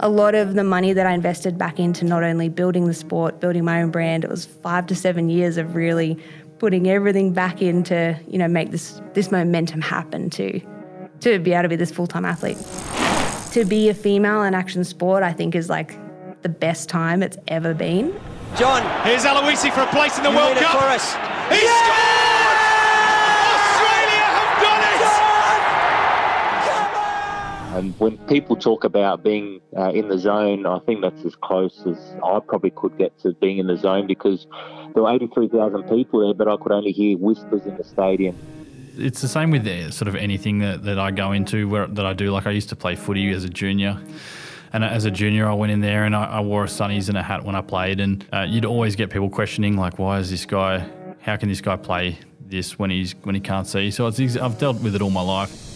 a lot of the money that I invested back into not only building the sport, building my own brand, it was five to seven years of really putting everything back into, you know, make this this momentum happen to to be able to be this full time athlete. To be a female in action sport, I think is like the best time it's ever been. John, here's Aloisi for a place in the you World Cup. for us. He scored! Australia have done it! And when people talk about being uh, in the zone, I think that's as close as I probably could get to being in the zone because there were 83,000 people there, but I could only hear whispers in the stadium. It's the same with sort of anything that, that I go into where that I do. Like I used to play footy as a junior. And as a junior, I went in there and I, I wore a sunnies and a hat when I played. And uh, you'd always get people questioning, like, why is this guy, how can this guy play this when he's when he can't see? So I've dealt with it all my life.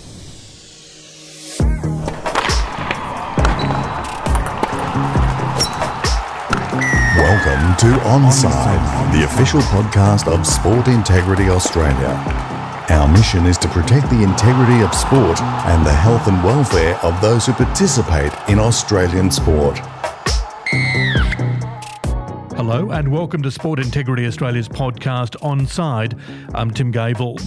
Welcome to Onside, the official podcast of Sport Integrity Australia. Our mission is to protect the integrity of sport and the health and welfare of those who participate in Australian sport. Hello and welcome to Sport Integrity Australia's podcast Onside. I'm Tim Gavel.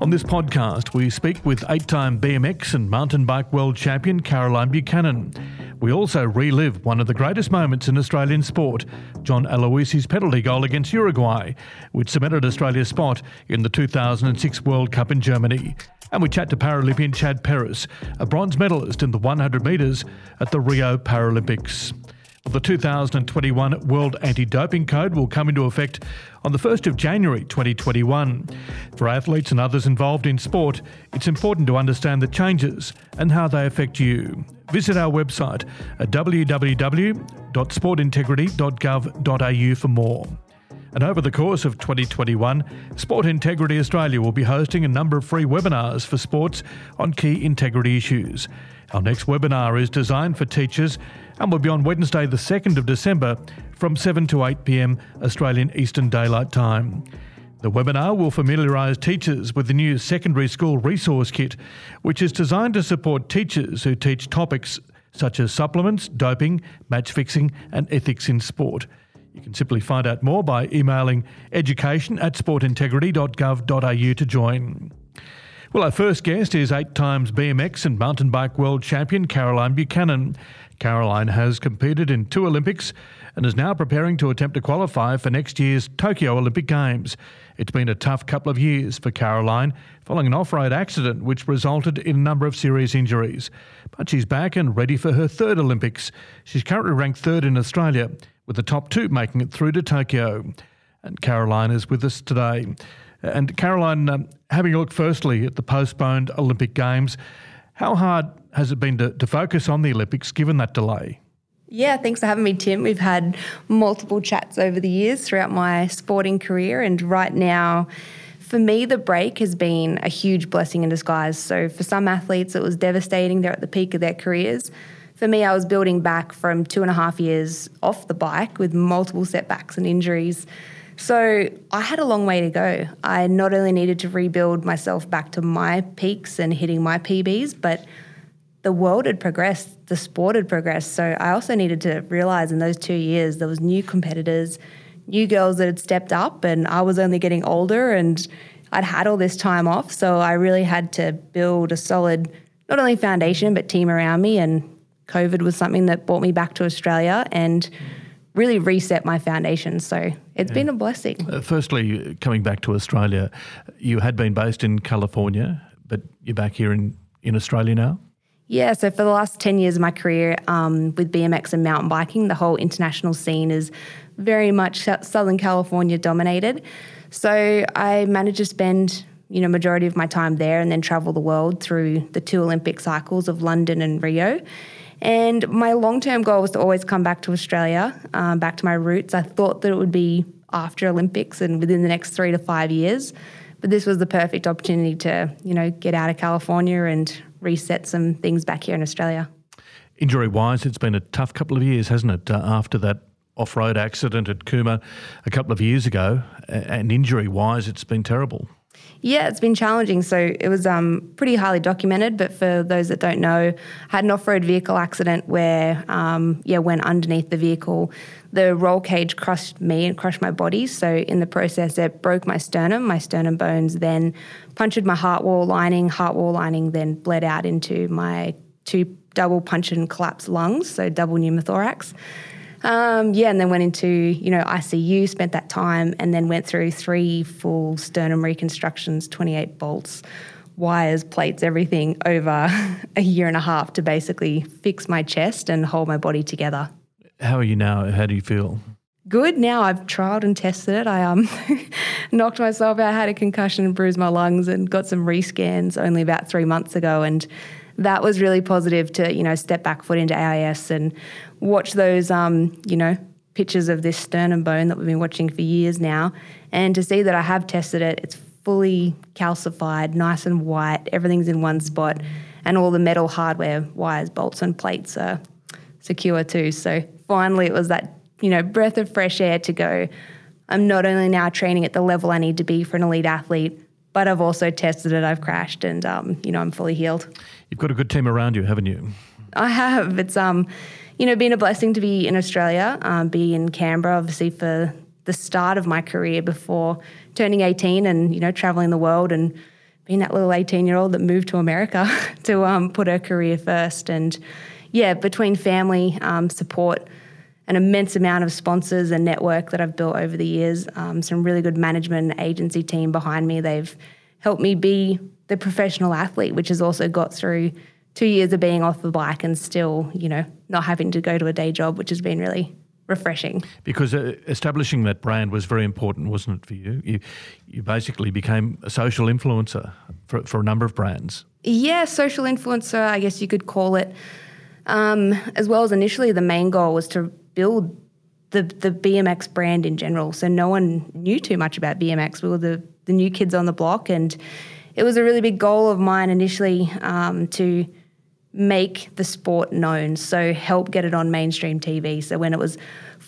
On this podcast, we speak with eight time BMX and mountain bike world champion Caroline Buchanan. We also relive one of the greatest moments in Australian sport, John Aloisi's penalty goal against Uruguay, which cemented Australia's spot in the 2006 World Cup in Germany. And we chat to Paralympian Chad Perris, a bronze medalist in the 100 metres at the Rio Paralympics. The 2021 World Anti Doping Code will come into effect on the 1st of January 2021. For athletes and others involved in sport, it's important to understand the changes and how they affect you. Visit our website at www.sportintegrity.gov.au for more. And over the course of 2021, Sport Integrity Australia will be hosting a number of free webinars for sports on key integrity issues. Our next webinar is designed for teachers and will be on Wednesday, the 2nd of December from 7 to 8 pm Australian Eastern Daylight Time. The webinar will familiarise teachers with the new Secondary School Resource Kit, which is designed to support teachers who teach topics such as supplements, doping, match fixing, and ethics in sport. You can simply find out more by emailing education at sportintegrity.gov.au to join. Well, our first guest is eight times BMX and mountain bike world champion Caroline Buchanan. Caroline has competed in two Olympics and is now preparing to attempt to qualify for next year's Tokyo Olympic Games. It's been a tough couple of years for Caroline following an off road accident which resulted in a number of serious injuries. But she's back and ready for her third Olympics. She's currently ranked third in Australia, with the top two making it through to Tokyo. And Caroline is with us today. And Caroline, um, having a look firstly at the postponed Olympic Games, how hard has it been to, to focus on the Olympics given that delay? Yeah, thanks for having me, Tim. We've had multiple chats over the years throughout my sporting career, and right now, for me, the break has been a huge blessing in disguise. So, for some athletes, it was devastating. They're at the peak of their careers. For me, I was building back from two and a half years off the bike with multiple setbacks and injuries. So, I had a long way to go. I not only needed to rebuild myself back to my peaks and hitting my PBs, but the world had progressed, the sport had progressed. So I also needed to realize in those two years there was new competitors, new girls that had stepped up, and I was only getting older and I'd had all this time off. So I really had to build a solid, not only foundation, but team around me. And COVID was something that brought me back to Australia and really reset my foundation. So it's yeah. been a blessing. Uh, firstly, coming back to Australia, you had been based in California, but you're back here in, in Australia now? Yeah, so for the last 10 years of my career um, with BMX and mountain biking, the whole international scene is very much Southern California dominated. So I managed to spend, you know, majority of my time there and then travel the world through the two Olympic cycles of London and Rio. And my long term goal was to always come back to Australia, um, back to my roots. I thought that it would be after Olympics and within the next three to five years. But this was the perfect opportunity to, you know, get out of California and reset some things back here in Australia. Injury wise, it's been a tough couple of years, hasn't it? Uh, after that off road accident at Cooma a couple of years ago, and injury wise, it's been terrible. Yeah, it's been challenging. So it was um, pretty highly documented. But for those that don't know, I had an off-road vehicle accident where, um, yeah, went underneath the vehicle. The roll cage crushed me and crushed my body. So in the process, it broke my sternum, my sternum bones, then punctured my heart wall lining. Heart wall lining then bled out into my two double punctured and collapsed lungs, so double pneumothorax. Um, yeah, and then went into you know ICU, spent that time, and then went through three full sternum reconstructions, 28 bolts, wires, plates, everything over a year and a half to basically fix my chest and hold my body together. How are you now? How do you feel? Good now. I've trialed and tested it. I um knocked myself out, had a concussion, and bruised my lungs, and got some rescans only about three months ago, and that was really positive to you know step back foot into AIS and watch those um, you know pictures of this sternum bone that we've been watching for years now, and to see that I have tested it, it's fully calcified, nice and white, everything's in one spot, and all the metal hardware, wires, bolts, and plates are secure too. So finally, it was that you know breath of fresh air to go. I'm not only now training at the level I need to be for an elite athlete, but I've also tested it. I've crashed, and um, you know I'm fully healed. You've got a good team around you, haven't you? I have. It's um, you know, been a blessing to be in Australia, um, be in Canberra, obviously for the start of my career before turning 18 and you know traveling the world and being that little 18 year old that moved to America to um, put her career first. And yeah, between family um, support, an immense amount of sponsors and network that I've built over the years, um, some really good management agency team behind me. They've helped me be the professional athlete, which has also got through two years of being off the bike and still, you know, not having to go to a day job, which has been really refreshing. Because uh, establishing that brand was very important, wasn't it, for you? You, you basically became a social influencer for, for a number of brands. Yeah, social influencer, I guess you could call it. Um, as well as initially, the main goal was to build the the BMX brand in general. So no one knew too much about BMX. We were the the new kids on the block, and it was a really big goal of mine initially um, to make the sport known. So help get it on mainstream TV. So when it was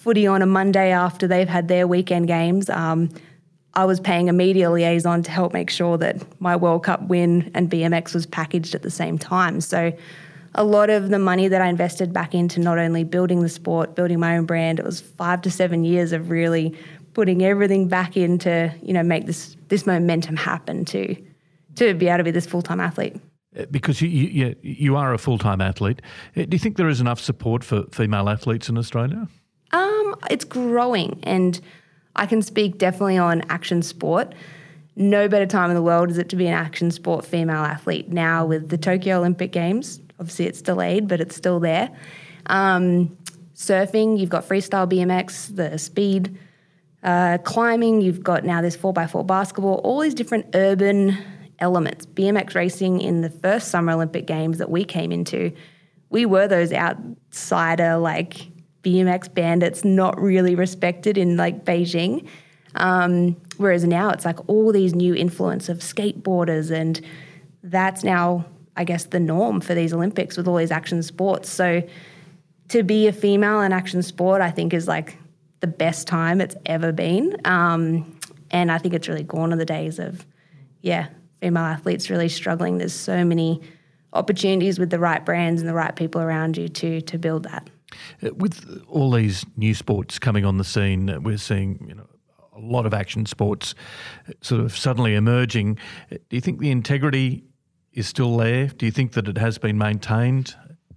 footy on a Monday after they've had their weekend games. Um, I was paying a media liaison to help make sure that my World Cup win and BMX was packaged at the same time. So a lot of the money that I invested back into not only building the sport, building my own brand, it was five to seven years of really putting everything back into, you know, make this this momentum happen to to be able to be this full time athlete. Because you, you, you are a full time athlete, uh, do you think there is enough support for female athletes in Australia? Um, it's growing, and I can speak definitely on action sport. No better time in the world is it to be an action sport female athlete now with the Tokyo Olympic Games. Obviously, it's delayed, but it's still there. Um, surfing, you've got freestyle BMX, the speed. Uh, climbing, you've got now this 4x4 basketball, all these different urban elements. BMX racing in the first Summer Olympic Games that we came into, we were those outsider, like BMX bandits, not really respected in like Beijing. Um, whereas now it's like all these new influence of skateboarders, and that's now, I guess, the norm for these Olympics with all these action sports. So to be a female in action sport, I think is like the best time it's ever been. Um, and I think it's really gone are the days of, yeah, female athletes really struggling. There's so many opportunities with the right brands and the right people around you to to build that. Uh, with all these new sports coming on the scene, uh, we're seeing you know a lot of action sports uh, sort of suddenly emerging. Do you think the integrity is still there? Do you think that it has been maintained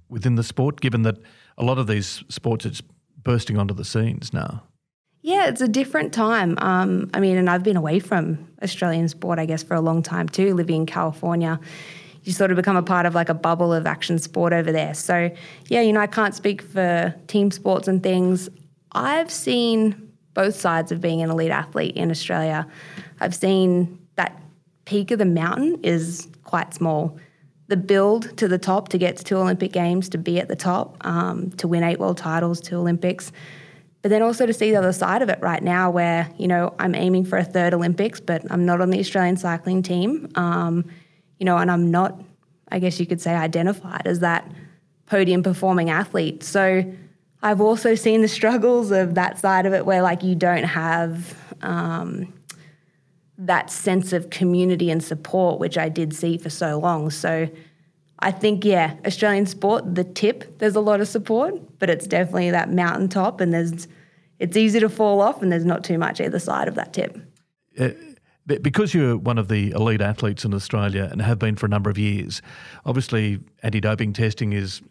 within the sport, given that a lot of these sports it's bursting onto the scenes now? Yeah, it's a different time. Um, I mean, and I've been away from Australian sport, I guess, for a long time too, living in California. You sort of become a part of like a bubble of action sport over there. So, yeah, you know, I can't speak for team sports and things. I've seen both sides of being an elite athlete in Australia. I've seen that peak of the mountain is quite small. The build to the top to get to two Olympic Games, to be at the top, um, to win eight world titles, two Olympics but then also to see the other side of it right now, where you know I'm aiming for a third Olympics, but I'm not on the Australian cycling team, um, you know, and I'm not, I guess you could say, identified as that podium performing athlete. So I've also seen the struggles of that side of it, where like you don't have, um, that sense of community and support, which I did see for so long. So I think, yeah, Australian sport, the tip, there's a lot of support, but it's definitely that mountaintop, and there's it's easy to fall off, and there's not too much either side of that tip. Uh, because you're one of the elite athletes in Australia and have been for a number of years, obviously anti-doping testing is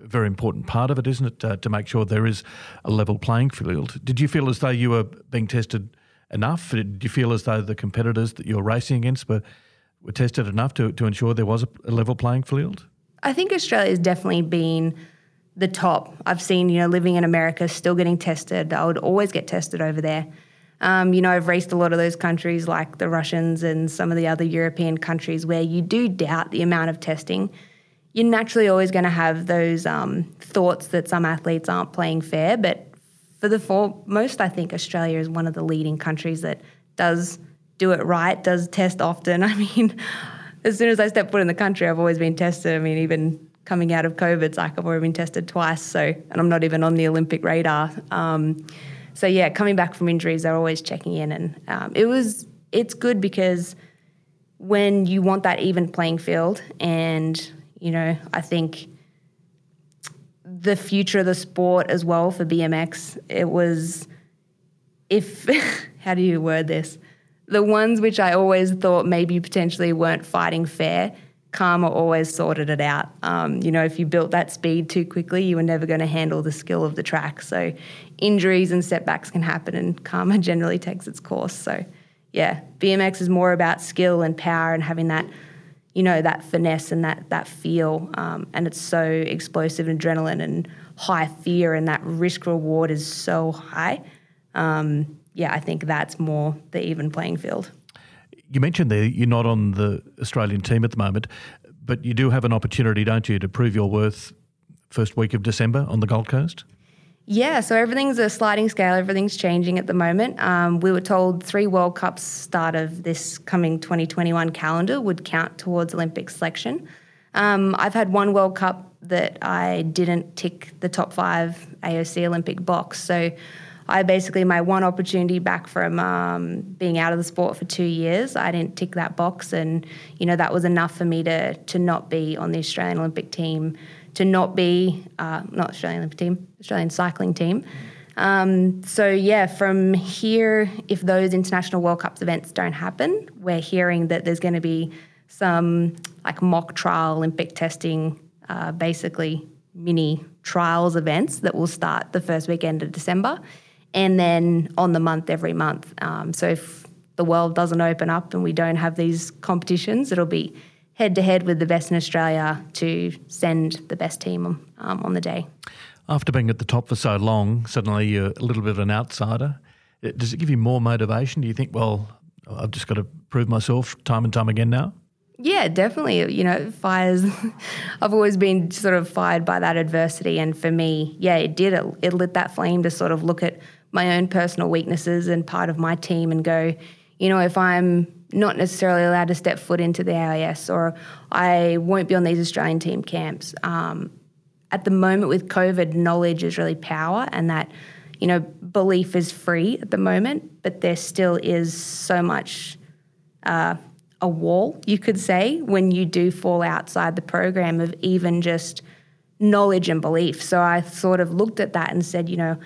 a very important part of it, isn't it, uh, to make sure there is a level playing field. Did you feel as though you were being tested enough? Did you feel as though the competitors that you're racing against were, were tested enough to, to ensure there was a, a level playing field? I think Australia has definitely been the top. I've seen, you know, living in America, still getting tested. I would always get tested over there. Um, you know, I've raced a lot of those countries like the Russians and some of the other European countries where you do doubt the amount of testing. You're naturally always going to have those um, thoughts that some athletes aren't playing fair, but for the foremost, I think Australia is one of the leading countries that does do it right, does test often. I mean, as soon as I step foot in the country, I've always been tested. I mean, even coming out of COVID, like I've already been tested twice. So, and I'm not even on the Olympic radar. Um, so yeah, coming back from injuries, they're always checking in, and um, it was it's good because when you want that even playing field, and you know, I think the future of the sport as well for BMX, it was if how do you word this? The ones which I always thought maybe potentially weren't fighting fair, Karma always sorted it out. Um, you know, if you built that speed too quickly, you were never going to handle the skill of the track. So injuries and setbacks can happen, and karma generally takes its course. So, yeah, BMX is more about skill and power and having that, you know, that finesse and that that feel. Um, and it's so explosive and adrenaline and high fear, and that risk reward is so high. Um, yeah, I think that's more the even playing field. You mentioned there you're not on the Australian team at the moment, but you do have an opportunity, don't you, to prove your worth first week of December on the Gold Coast? Yeah, so everything's a sliding scale. Everything's changing at the moment. Um, we were told three World Cups start of this coming 2021 calendar would count towards Olympic selection. Um, I've had one World Cup that I didn't tick the top five AOC Olympic box. So I basically, my one opportunity back from um, being out of the sport for two years, I didn't tick that box. And, you know, that was enough for me to, to not be on the Australian Olympic team to not be uh, not Australian Olympic team, Australian cycling team. Um, so yeah, from here, if those international World Cups events don't happen, we're hearing that there's going to be some like mock trial Olympic testing, uh, basically mini trials events that will start the first weekend of December, and then on the month every month. Um, so if the world doesn't open up and we don't have these competitions, it'll be head to head with the best in Australia to send the best team um, on the day. After being at the top for so long, suddenly you're a little bit of an outsider. Does it give you more motivation? Do you think, well, I've just got to prove myself time and time again now? Yeah, definitely. You know, fires. I've always been sort of fired by that adversity, and for me, yeah, it did. It, it lit that flame to sort of look at my own personal weaknesses and part of my team, and go, you know, if I'm not necessarily allowed to step foot into the AIS or I won't be on these Australian team camps. Um, at the moment with COVID, knowledge is really power and that, you know, belief is free at the moment, but there still is so much uh, a wall, you could say, when you do fall outside the program of even just knowledge and belief. So I sort of looked at that and said, you know,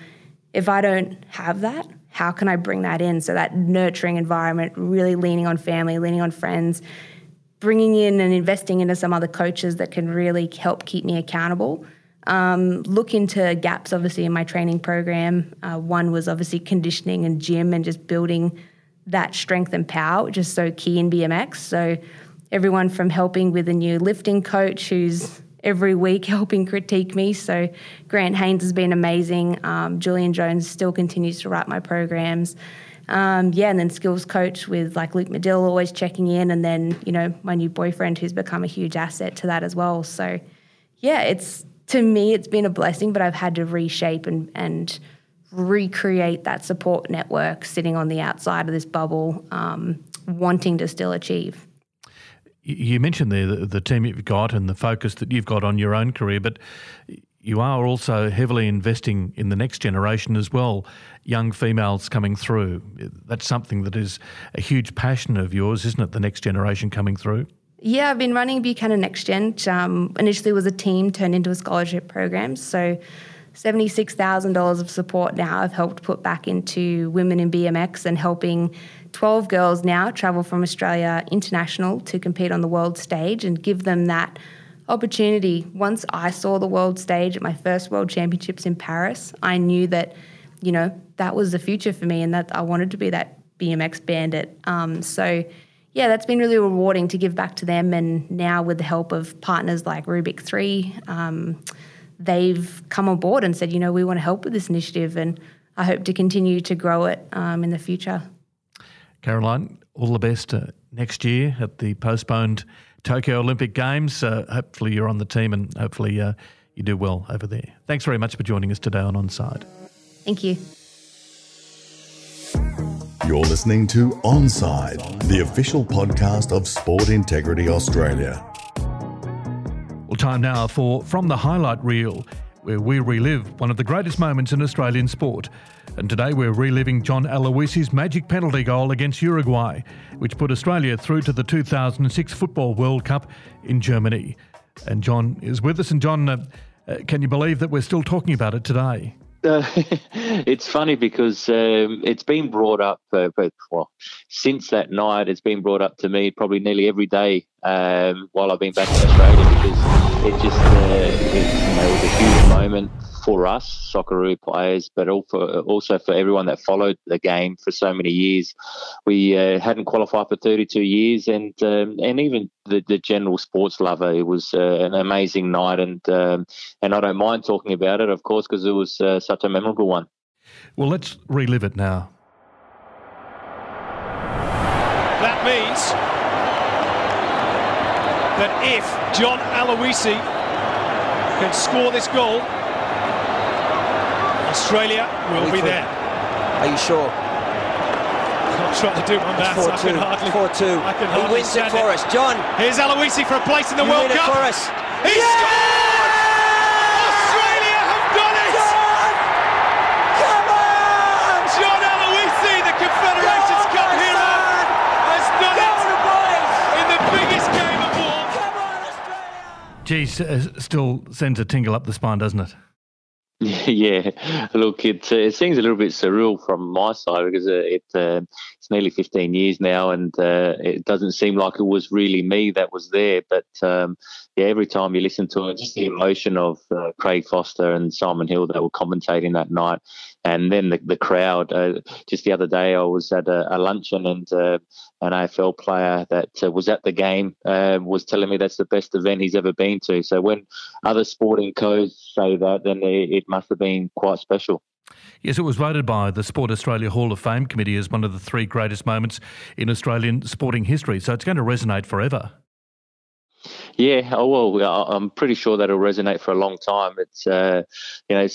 if I don't have that, how can I bring that in? So that nurturing environment, really leaning on family, leaning on friends, bringing in and investing into some other coaches that can really help keep me accountable. Um, look into gaps, obviously, in my training program. Uh, one was obviously conditioning and gym and just building that strength and power, which is so key in BMX. So, everyone from helping with a new lifting coach who's every week helping critique me. So Grant Haynes has been amazing. Um, Julian Jones still continues to write my programs. Um, yeah, and then skills coach with like Luke Madill always checking in, and then you know my new boyfriend who's become a huge asset to that as well. So yeah, it's to me it's been a blessing, but I've had to reshape and and recreate that support network sitting on the outside of this bubble, um, wanting to still achieve. You mentioned there the, the, team you've got and the focus that you've got on your own career, but you are also heavily investing in the next generation as well, young females coming through. That's something that is a huge passion of yours, isn't it? The next generation coming through. Yeah, I've been running Buchanan Next Gen. Um, initially was a team turned into a scholarship program. So $76,000 of support now I've helped put back into women in BMX and helping 12 girls now travel from Australia international to compete on the world stage and give them that opportunity. Once I saw the world stage at my first World Championships in Paris, I knew that, you know, that was the future for me and that I wanted to be that BMX bandit. Um, so, yeah, that's been really rewarding to give back to them. And now, with the help of partners like Rubik 3, um, they've come on board and said, you know, we want to help with this initiative. And I hope to continue to grow it um, in the future. Caroline, all the best uh, next year at the postponed Tokyo Olympic Games. Uh, hopefully, you're on the team and hopefully uh, you do well over there. Thanks very much for joining us today on Onside. Thank you. You're listening to Onside, the official podcast of Sport Integrity Australia. Well, time now for From the Highlight Reel, where we relive one of the greatest moments in Australian sport. And today we're reliving John Aloisi's magic penalty goal against Uruguay, which put Australia through to the 2006 Football World Cup in Germany. And John is with us. And John, uh, uh, can you believe that we're still talking about it today? Uh, it's funny because um, it's been brought up, uh, well, since that night, it's been brought up to me probably nearly every day um, while I've been back in Australia because it just uh, it, you know, it was a huge moment for us Socceroo players, but also for everyone that followed the game for so many years. We uh, hadn't qualified for 32 years, and um, and even the, the, general sports lover, it was uh, an amazing night, and um, and I don't mind talking about it, of course, because it was uh, such a memorable one. Well, let's relive it now. That means that if John Aloisi can score this goal, Australia will be there. Are you sure? I'm trying to do maths. Four, I can hardly. Four two. I can hardly he wins it for it. us, John. Here's Aloisi for a place in the you World Cup. It for us. He yeah! scored! Geez, uh, still sends a tingle up the spine, doesn't it? Yeah, look, it uh, it seems a little bit surreal from my side because uh, it uh, it's nearly 15 years now, and uh, it doesn't seem like it was really me that was there. But um, yeah, every time you listen to it, just the emotion of uh, Craig Foster and Simon Hill that were commentating that night, and then the, the crowd. Uh, just the other day, I was at a, a luncheon, and uh, an AFL player that uh, was at the game uh, was telling me that's the best event he's ever been to. So when other sporting codes say that, then it, it must have been quite special. Yes, it was voted by the Sport Australia Hall of Fame Committee as one of the three greatest moments in Australian sporting history. So it's going to resonate forever. Yeah, oh well, I'm pretty sure that'll resonate for a long time. It's uh, you know,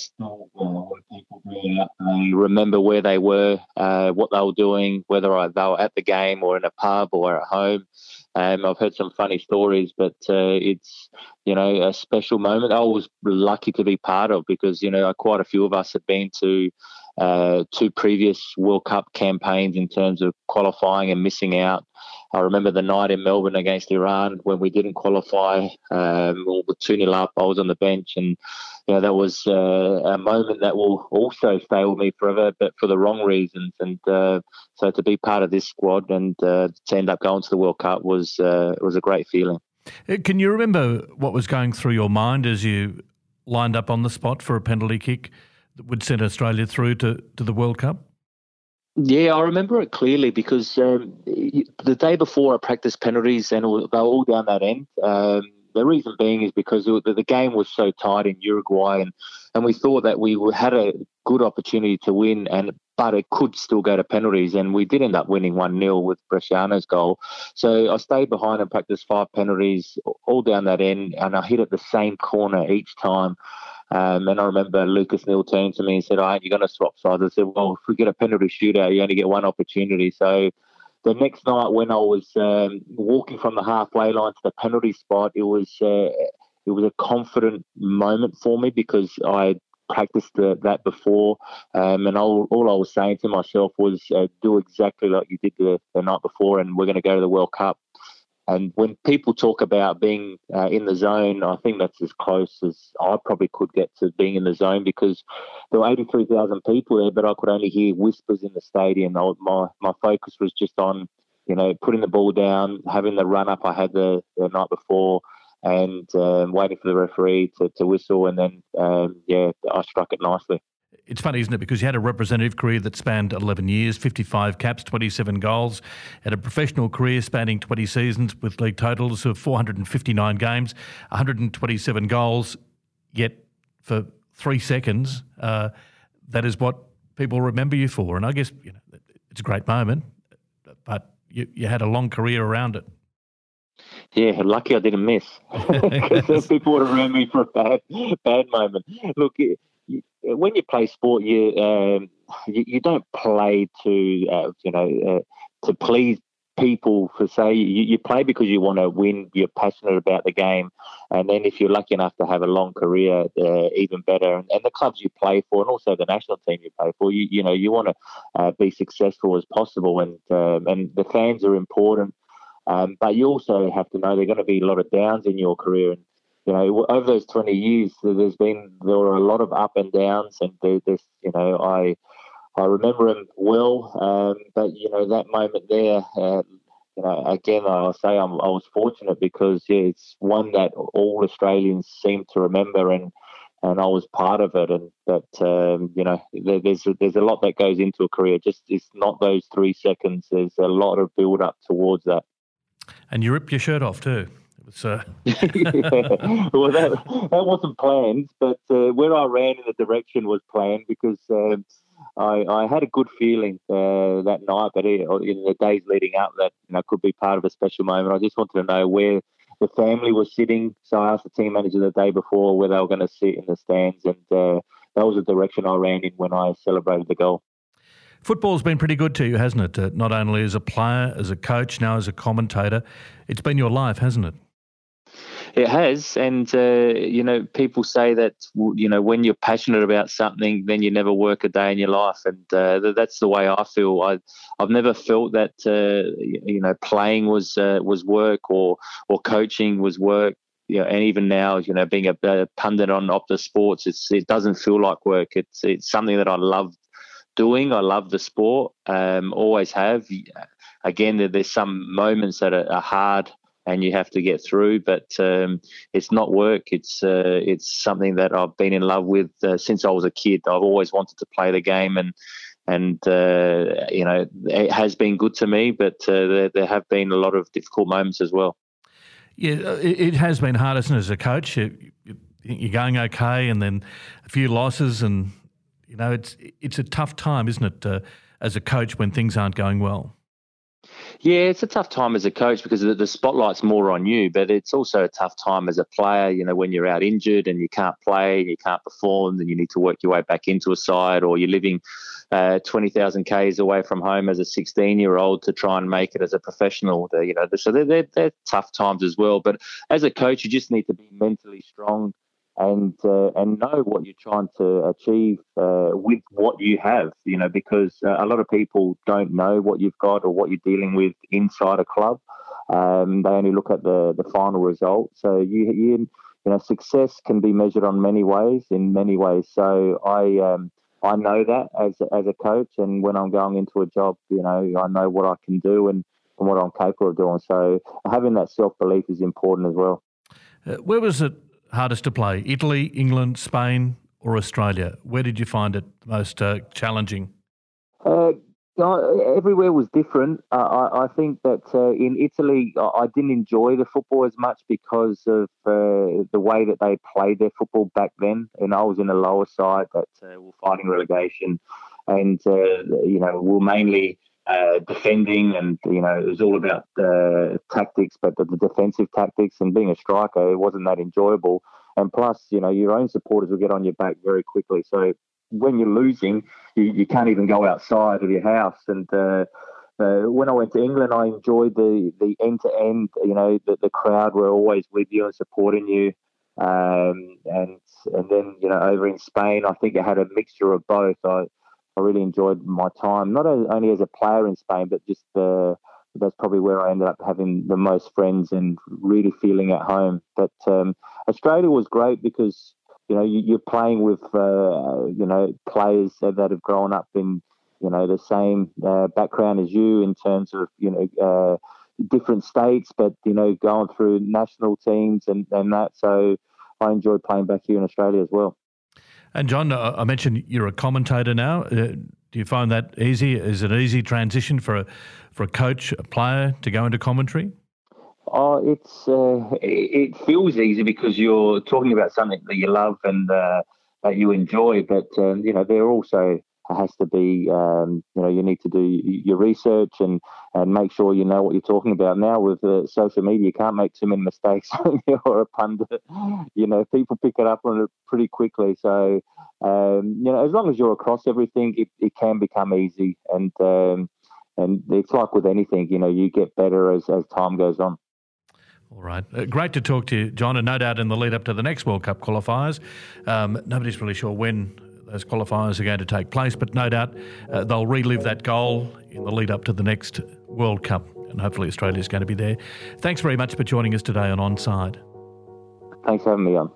people remember where they were, uh, what they were doing, whether they were at the game or in a pub or at home. Um, I've heard some funny stories, but uh, it's you know a special moment. I was lucky to be part of because you know quite a few of us had been to uh, two previous World Cup campaigns in terms of qualifying and missing out. I remember the night in Melbourne against Iran when we didn't qualify. Um, we were 2 0 up. I was on the bench, and you know, that was uh, a moment that will also stay with me forever, but for the wrong reasons. And uh, so to be part of this squad and uh, to end up going to the World Cup was uh, was a great feeling. Uh, can you remember what was going through your mind as you lined up on the spot for a penalty kick would send Australia through to, to the World Cup? Yeah, I remember it clearly because um, the day before I practiced penalties and they were all down that end. Um, the reason being is because the game was so tight in Uruguay, and, and we thought that we had a good opportunity to win, and but it could still go to penalties, and we did end up winning one 0 with Bresciano's goal. So I stayed behind and practiced five penalties all down that end, and I hit at the same corner each time. Um, and I remember Lucas Neill turned to me and said, "Aren't you going to swap sides?" I said, "Well, if we get a penalty shootout, you only get one opportunity." So the next night, when I was um, walking from the halfway line to the penalty spot, it was uh, it was a confident moment for me because I practiced the, that before, um, and all, all I was saying to myself was uh, do exactly like you did the, the night before, and we're going to go to the World Cup. And when people talk about being uh, in the zone, I think that's as close as I probably could get to being in the zone because there were 83,000 people there, but I could only hear whispers in the stadium. I, my my focus was just on, you know, putting the ball down, having the run up I had the, the night before, and um, waiting for the referee to, to whistle. And then, um, yeah, I struck it nicely. It's funny, isn't it? Because you had a representative career that spanned 11 years, 55 caps, 27 goals, had a professional career spanning 20 seasons with league totals of 459 games, 127 goals, yet for three seconds, uh, that is what people remember you for. And I guess you know, it's a great moment, but you, you had a long career around it. Yeah, lucky I didn't miss because people would remember me for a bad, bad moment. Look, when you play sport, you um, you, you, don't play to uh, you know uh, to please people for say you, you play because you want to win. You're passionate about the game, and then if you're lucky enough to have a long career, uh, even better. And, and, the clubs you play for, and also the national team you play for, you you know you want to uh, be successful as possible, and um, and the fans are important. Um, but you also have to know there are going to be a lot of downs in your career, and you know, over those 20 years, there's been there were a lot of up and downs, and there's, you know, I I remember him well, um, but you know that moment there, uh, you know, again I'll say I'm, i was fortunate because yeah, it's one that all Australians seem to remember, and and I was part of it, and that um, you know there, there's a, there's a lot that goes into a career. Just it's not those three seconds. There's a lot of build up towards that. And you rip your shirt off too. So, well, that that wasn't planned, but uh, where I ran in the direction was planned because um, I, I had a good feeling uh, that night, but in the days leading up, that you know could be part of a special moment. I just wanted to know where the family was sitting, so I asked the team manager the day before where they were going to sit in the stands, and uh, that was the direction I ran in when I celebrated the goal. Football's been pretty good to you, hasn't it? Uh, not only as a player, as a coach, now as a commentator. It's been your life, hasn't it? It has, and uh, you know, people say that you know when you're passionate about something, then you never work a day in your life, and uh, that's the way I feel. I I've never felt that uh, you know playing was uh, was work or or coaching was work. You know, and even now, you know, being a, a pundit on Optus Sports, it's it doesn't feel like work. It's it's something that I love doing. I love the sport. Um, always have. Again, there's some moments that are, are hard and you have to get through. But um, it's not work. It's uh, it's something that I've been in love with uh, since I was a kid. I've always wanted to play the game, and and uh, you know it has been good to me. But uh, there, there have been a lot of difficult moments as well. Yeah, it, it has been hard, isn't it, as a coach? You, you're going okay, and then a few losses, and you know it's it's a tough time, isn't it, uh, as a coach when things aren't going well. Yeah, it's a tough time as a coach because the, the, spotlight's more on you, but it's also a tough time as a player. You know, when you're out injured and you can't play you can't perform, then you need to work your way back into a side, or you're living uh, 20,000 Ks away from home as a 16 year old to try and make it as a professional. You know, so they're, they're, they're tough times as well. But as a coach, you just need to be mentally strong and uh, and know what you're trying to achieve uh, with what you have. You know, because uh, a lot of people don't know what you've got or what you're dealing with inside a club. Um, they only look at the the final result. So you you you know success can be measured on many ways in many ways. So I. Um, I know that as as a coach, and when I'm going into a job, you know, I know what I can do and, and what I'm capable of doing. So having that self belief is important as well. Uh, where was it hardest to play? Italy, England, Spain, or Australia? Where did you find it most uh, challenging? Uh, everywhere was different. Uh, I, I, think that uh, in Italy, I didn't enjoy the football as much because of uh, the way that they played their football back then. And I was in a lower side that uh, were fighting relegation, and you know, we were mainly uh, defending, and you know it was all about uh, tactics, but the, the, defensive tactics and being a striker, it wasn't that enjoyable. And plus, you know, your own supporters will get on your back very quickly. So when you're losing, you, you can't even go outside of your house. And uh, uh when I went to England, I enjoyed the the end to end. You know, the, the crowd were always with you and supporting you. Um, and and then you know over in Spain, I think I had a mixture of both. I I really enjoyed my time, not only as a player in Spain, but just the that's probably where I ended up having the most friends and really feeling at home. But um, Australia was great because you know you, are playing with uh, you know players that have grown up in you know the same uh, background as you in terms of you know uh, different states, but you know going through national teams and and that. So I enjoyed playing back here in Australia as well. And John, I mentioned you're a commentator now. Uh, do you find that easy? Is it an easy transition for a for a coach, a player to go into commentary? Oh, it's uh, it feels easy because you're talking about something that you love and uh, that you enjoy. But um, you know, there are also has to be um, you know you need to do your research and and make sure you know what you're talking about. Now with uh, social media, you can't make too many mistakes when you're a pundit. You know, people pick it up on it pretty quickly. So um, you know, as long as you're across everything, it, it can become easy. And um, and it's like with anything, you know, you get better as as time goes on. All right. Uh, great to talk to you, John, and no doubt in the lead up to the next World Cup qualifiers. Um, nobody's really sure when those qualifiers are going to take place, but no doubt uh, they'll relive that goal in the lead up to the next World Cup, and hopefully Australia's going to be there. Thanks very much for joining us today on Onside. Thanks for having me on.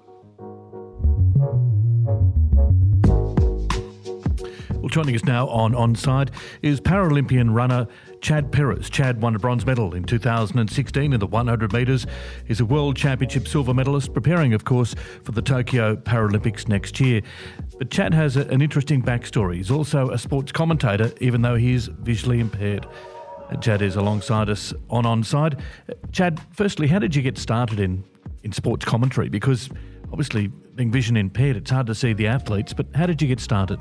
Well, joining us now on Onside is Paralympian runner Chad Perris. Chad won a bronze medal in 2016 in the 100 metres. He's a World Championship silver medalist, preparing, of course, for the Tokyo Paralympics next year. But Chad has a, an interesting backstory. He's also a sports commentator, even though he's visually impaired. Uh, Chad is alongside us on Onside. Uh, Chad, firstly, how did you get started in, in sports commentary? Because obviously, being vision impaired, it's hard to see the athletes, but how did you get started?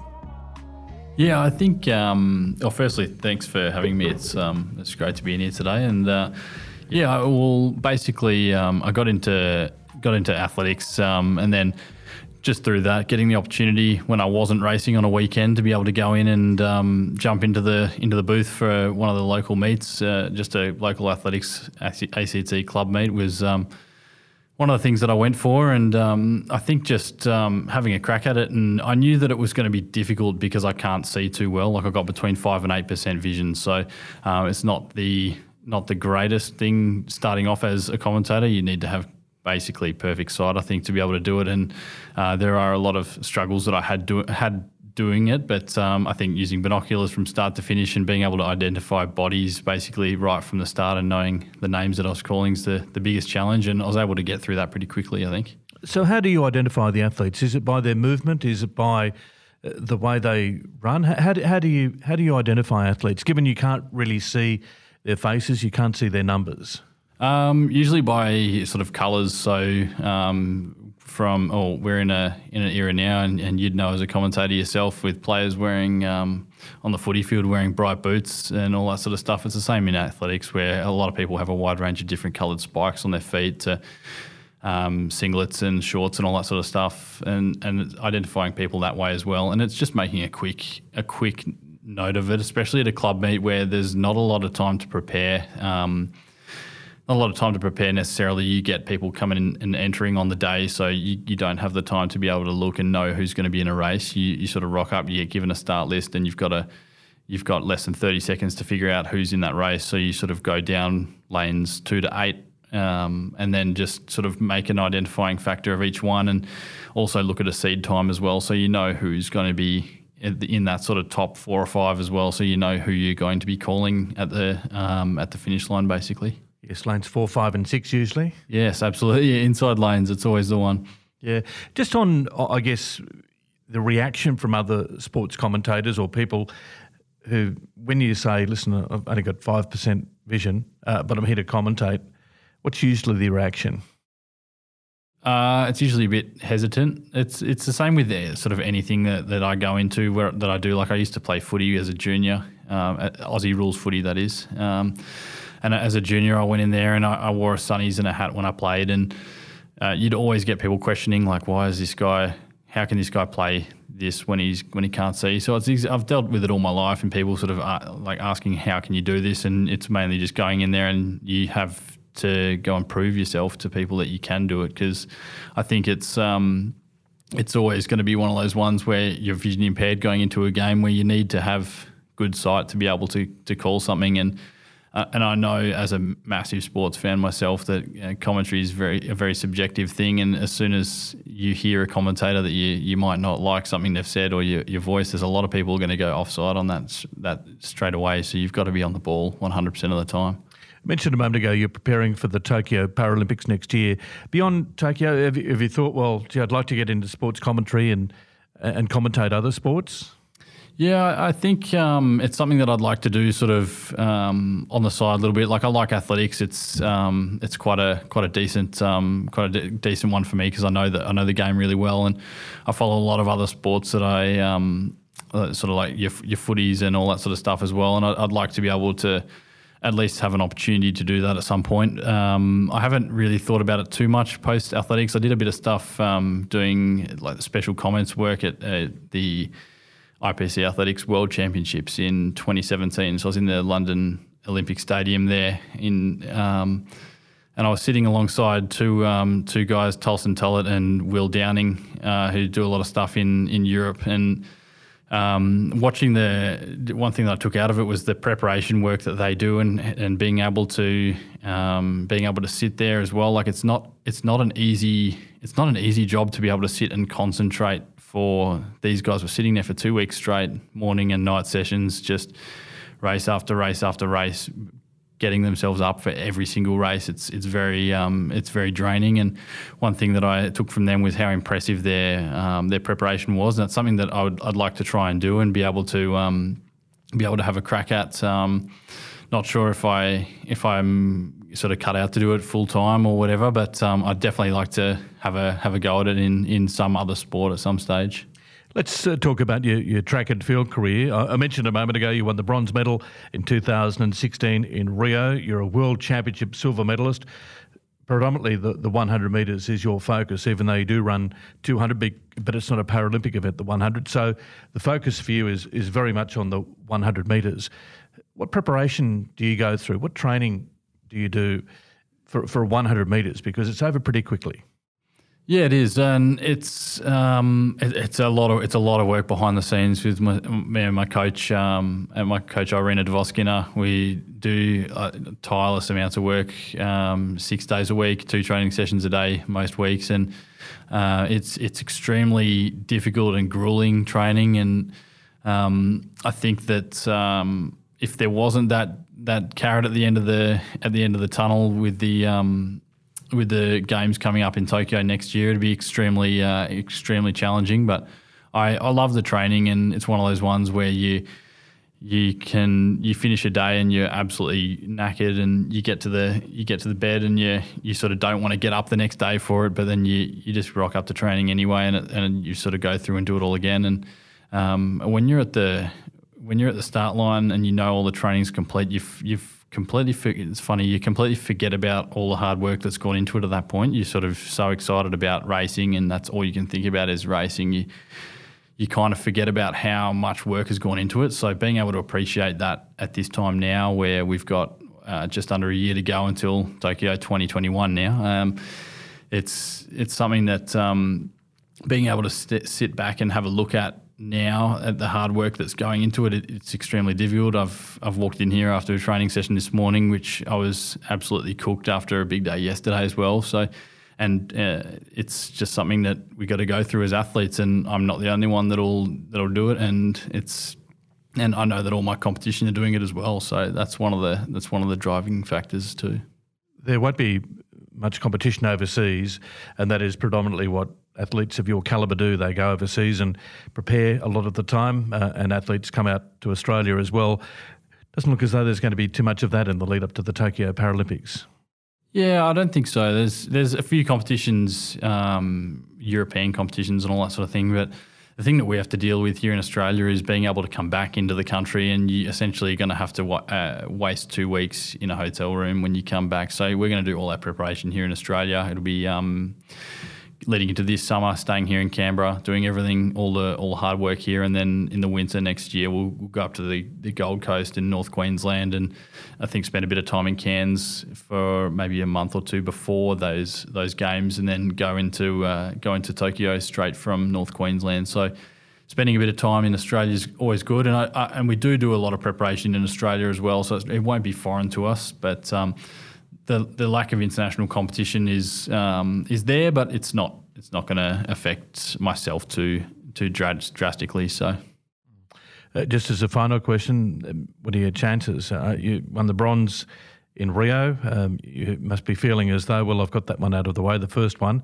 Yeah, I think. Um, well, firstly, thanks for having me. It's um, it's great to be in here today, and uh, yeah, well, basically, um, I got into got into athletics, um, and then just through that, getting the opportunity when I wasn't racing on a weekend to be able to go in and um, jump into the into the booth for one of the local meets, uh, just a local athletics ACT club meet was um, one of the things that I went for, and um, I think just um, having a crack at it. And I knew that it was going to be difficult because I can't see too well. Like I got between five and eight percent vision, so uh, it's not the not the greatest thing starting off as a commentator. You need to have basically perfect sight, I think, to be able to do it. And uh, there are a lot of struggles that I had do, had doing it, but um, I think using binoculars from start to finish and being able to identify bodies basically right from the start and knowing the names that I was calling is the, the biggest challenge. And I was able to get through that pretty quickly, I think. So, how do you identify the athletes? Is it by their movement? Is it by uh, the way they run? How do, how do you how do you identify athletes? Given you can't really see their faces, you can't see their numbers. Um, usually by sort of colours. So um, from oh we're in a in an era now and, and you'd know as a commentator yourself with players wearing um, on the footy field wearing bright boots and all that sort of stuff it's the same in athletics where a lot of people have a wide range of different coloured spikes on their feet to um, singlets and shorts and all that sort of stuff and and identifying people that way as well and it's just making a quick a quick note of it especially at a club meet where there's not a lot of time to prepare um, a lot of time to prepare necessarily. You get people coming in and entering on the day, so you, you don't have the time to be able to look and know who's going to be in a race. You, you sort of rock up, you get given a start list, and you've got a you've got less than 30 seconds to figure out who's in that race. So you sort of go down lanes two to eight um, and then just sort of make an identifying factor of each one and also look at a seed time as well. So you know who's going to be in that sort of top four or five as well. So you know who you're going to be calling at the um, at the finish line basically. Yes, lanes four, five, and six usually. Yes, absolutely. Yeah, inside lanes, it's always the one. Yeah. Just on, I guess, the reaction from other sports commentators or people who, when you say, listen, I've only got 5% vision, uh, but I'm here to commentate, what's usually the reaction? Uh, it's usually a bit hesitant. It's it's the same with uh, sort of anything that, that I go into where that I do. Like I used to play footy as a junior, um, Aussie rules footy, that is. Um, and as a junior, I went in there and I, I wore a sunnies and a hat when I played. And uh, you'd always get people questioning, like, why is this guy? How can this guy play this when he's when he can't see? So it's I've dealt with it all my life, and people sort of are, like asking, how can you do this? And it's mainly just going in there and you have to go and prove yourself to people that you can do it because I think it's um, it's always going to be one of those ones where you're vision impaired going into a game where you need to have good sight to be able to to call something and. Uh, and I know, as a massive sports fan myself, that you know, commentary is very a very subjective thing. And as soon as you hear a commentator that you, you might not like something they've said or your, your voice, there's a lot of people going to go offside on that that straight away. So you've got to be on the ball 100% of the time. I mentioned a moment ago you're preparing for the Tokyo Paralympics next year. Beyond Tokyo, have you, have you thought, well, gee, I'd like to get into sports commentary and and commentate other sports? Yeah, I think um, it's something that I'd like to do, sort of um, on the side a little bit. Like I like athletics; it's um, it's quite a quite a decent um, quite a de- decent one for me because I know that I know the game really well, and I follow a lot of other sports that I um, uh, sort of like your your footies and all that sort of stuff as well. And I, I'd like to be able to at least have an opportunity to do that at some point. Um, I haven't really thought about it too much post athletics. I did a bit of stuff um, doing like special comments work at uh, the IPC Athletics World Championships in 2017. So I was in the London Olympic Stadium there in. Um, and I was sitting alongside two um, two guys, Tulson Tullett and Will Downing, uh, who do a lot of stuff in in Europe. And um, watching the one thing that I took out of it was the preparation work that they do, and and being able to um, being able to sit there as well. Like it's not it's not an easy it's not an easy job to be able to sit and concentrate for these guys were sitting there for two weeks straight, morning and night sessions, just race after race after race, getting themselves up for every single race. It's it's very um, it's very draining. And one thing that I took from them was how impressive their um, their preparation was. And that's something that I would I'd like to try and do and be able to um, be able to have a crack at. Um, not sure if I if I'm sort of cut out to do it full time or whatever, but um, I'd definitely like to have a have a go at it in, in some other sport at some stage. Let's uh, talk about your, your track and field career. I, I mentioned a moment ago you won the bronze medal in 2016 in Rio. You're a world championship silver medalist. Predominantly, the, the 100 metres is your focus, even though you do run 200, big, but it's not a Paralympic event, the 100. So the focus for you is, is very much on the 100 metres. What preparation do you go through? What training do you do for, for 100 metres? Because it's over pretty quickly. Yeah, it is, and it's um, it, it's a lot of it's a lot of work behind the scenes with my me and my coach um, and my coach Irina Dvoskina. We do uh, tireless amounts of work, um, six days a week, two training sessions a day most weeks, and uh, it's it's extremely difficult and grueling training. And um, I think that um, if there wasn't that that carrot at the end of the at the end of the tunnel with the um, with the games coming up in Tokyo next year, it'd be extremely uh, extremely challenging. But I, I love the training, and it's one of those ones where you you can you finish a day and you're absolutely knackered, and you get to the you get to the bed and you you sort of don't want to get up the next day for it, but then you you just rock up to training anyway, and it, and you sort of go through and do it all again. And um, when you're at the when you're at the start line and you know all the training's complete, you've you've completely. It's funny you completely forget about all the hard work that's gone into it at that point. You're sort of so excited about racing, and that's all you can think about is racing. You you kind of forget about how much work has gone into it. So being able to appreciate that at this time now, where we've got uh, just under a year to go until Tokyo 2021 now, um, it's it's something that um, being able to st- sit back and have a look at now at the hard work that's going into it, it, it's extremely difficult. I've I've walked in here after a training session this morning, which I was absolutely cooked after a big day yesterday as well. So, and uh, it's just something that we got to go through as athletes, and I'm not the only one that'll that'll do it. And it's and I know that all my competition are doing it as well. So that's one of the that's one of the driving factors too. There won't be much competition overseas, and that is predominantly what athletes of your calibre do. They go overseas and prepare a lot of the time, uh, and athletes come out to Australia as well. Doesn't look as though there's going to be too much of that in the lead up to the Tokyo Paralympics. Yeah, I don't think so. There's there's a few competitions, um, European competitions and all that sort of thing, but the thing that we have to deal with here in Australia is being able to come back into the country, and you essentially going to have to uh, waste two weeks in a hotel room when you come back. So we're going to do all that preparation here in Australia. It'll be um, leading into this summer, staying here in Canberra, doing everything, all the all the hard work here, and then in the winter next year, we'll, we'll go up to the, the Gold Coast in North Queensland, and I think spend a bit of time in Cairns for maybe a month or two before those those games, and then go into uh, go into Tokyo straight from North Queensland. So. Spending a bit of time in Australia is always good, and I, I, and we do do a lot of preparation in Australia as well, so it won't be foreign to us. But um, the the lack of international competition is um, is there, but it's not it's not going to affect myself too too drastically. So. Uh, just as a final question, um, what are your chances? Uh, you won the bronze in Rio. Um, you must be feeling as though, well, I've got that one out of the way, the first one.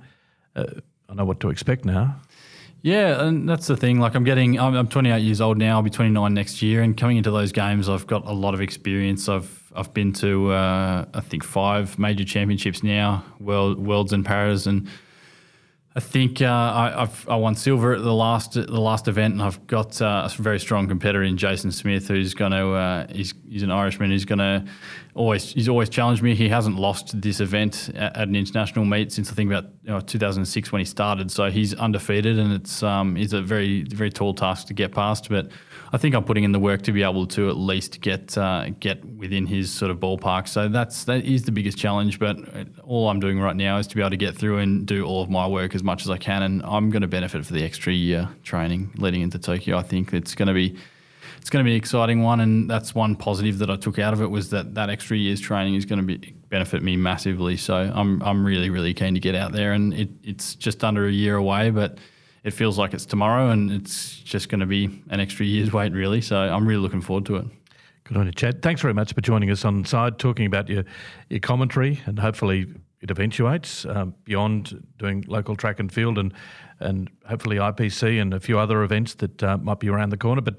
Uh, I know what to expect now. Yeah, and that's the thing. Like I'm getting, I'm, I'm 28 years old now. I'll be 29 next year, and coming into those games, I've got a lot of experience. I've I've been to uh, I think five major championships now, world worlds and paras, and I think uh, I, I've, I won silver at the last the last event, and I've got uh, a very strong competitor in Jason Smith, who's going to uh, he's, he's an Irishman. who's going to always he's always challenged me. He hasn't lost this event at, at an international meet since I think about you know, 2006 when he started. So he's undefeated, and it's um, it's a very very tall task to get past. But I think I'm putting in the work to be able to at least get uh, get within his sort of ballpark. So that's that is the biggest challenge. But all I'm doing right now is to be able to get through and do all of my work as much as I can, and I'm going to benefit for the extra year training leading into Tokyo. I think it's going to be it's going to be an exciting one, and that's one positive that I took out of it was that that extra year's training is going to be benefit me massively. So I'm I'm really really keen to get out there, and it, it's just under a year away, but it feels like it's tomorrow, and it's just going to be an extra year's wait really. So I'm really looking forward to it. Good on you, Chad. Thanks very much for joining us on side, talking about your your commentary, and hopefully it eventuates um, beyond doing local track and field and and hopefully IPC and a few other events that uh, might be around the corner. But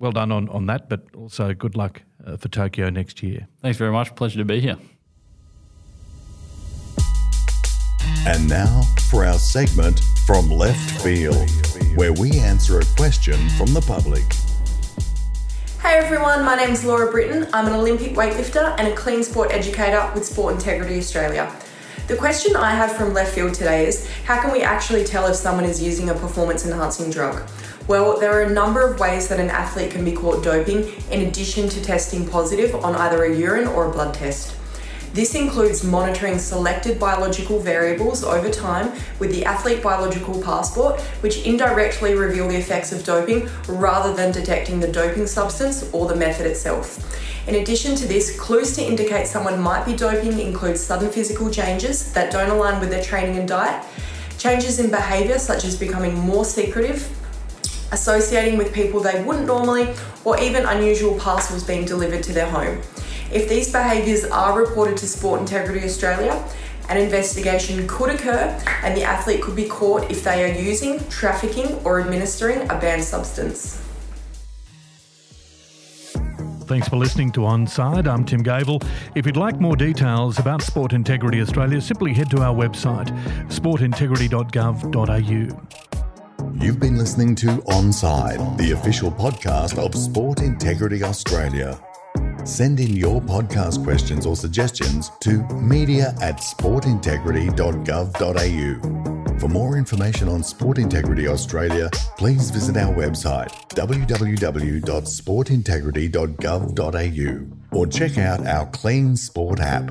well done on, on that, but also good luck uh, for Tokyo next year. Thanks very much. Pleasure to be here. And now for our segment from left field, where we answer a question from the public. Hey everyone, my name's Laura Britton. I'm an Olympic weightlifter and a clean sport educator with Sport Integrity Australia. The question I have from left field today is how can we actually tell if someone is using a performance enhancing drug? Well, there are a number of ways that an athlete can be caught doping in addition to testing positive on either a urine or a blood test. This includes monitoring selected biological variables over time with the athlete biological passport, which indirectly reveal the effects of doping rather than detecting the doping substance or the method itself. In addition to this, clues to indicate someone might be doping include sudden physical changes that don't align with their training and diet, changes in behaviour such as becoming more secretive, associating with people they wouldn't normally, or even unusual parcels being delivered to their home. If these behaviours are reported to Sport Integrity Australia, an investigation could occur and the athlete could be caught if they are using, trafficking, or administering a banned substance. Thanks for listening to Onside. I'm Tim Gavel. If you'd like more details about Sport Integrity Australia, simply head to our website, sportintegrity.gov.au. You've been listening to Onside, the official podcast of Sport Integrity Australia. Send in your podcast questions or suggestions to media at sportintegrity.gov.au. For more information on Sport Integrity Australia, please visit our website www.sportintegrity.gov.au or check out our Clean Sport app.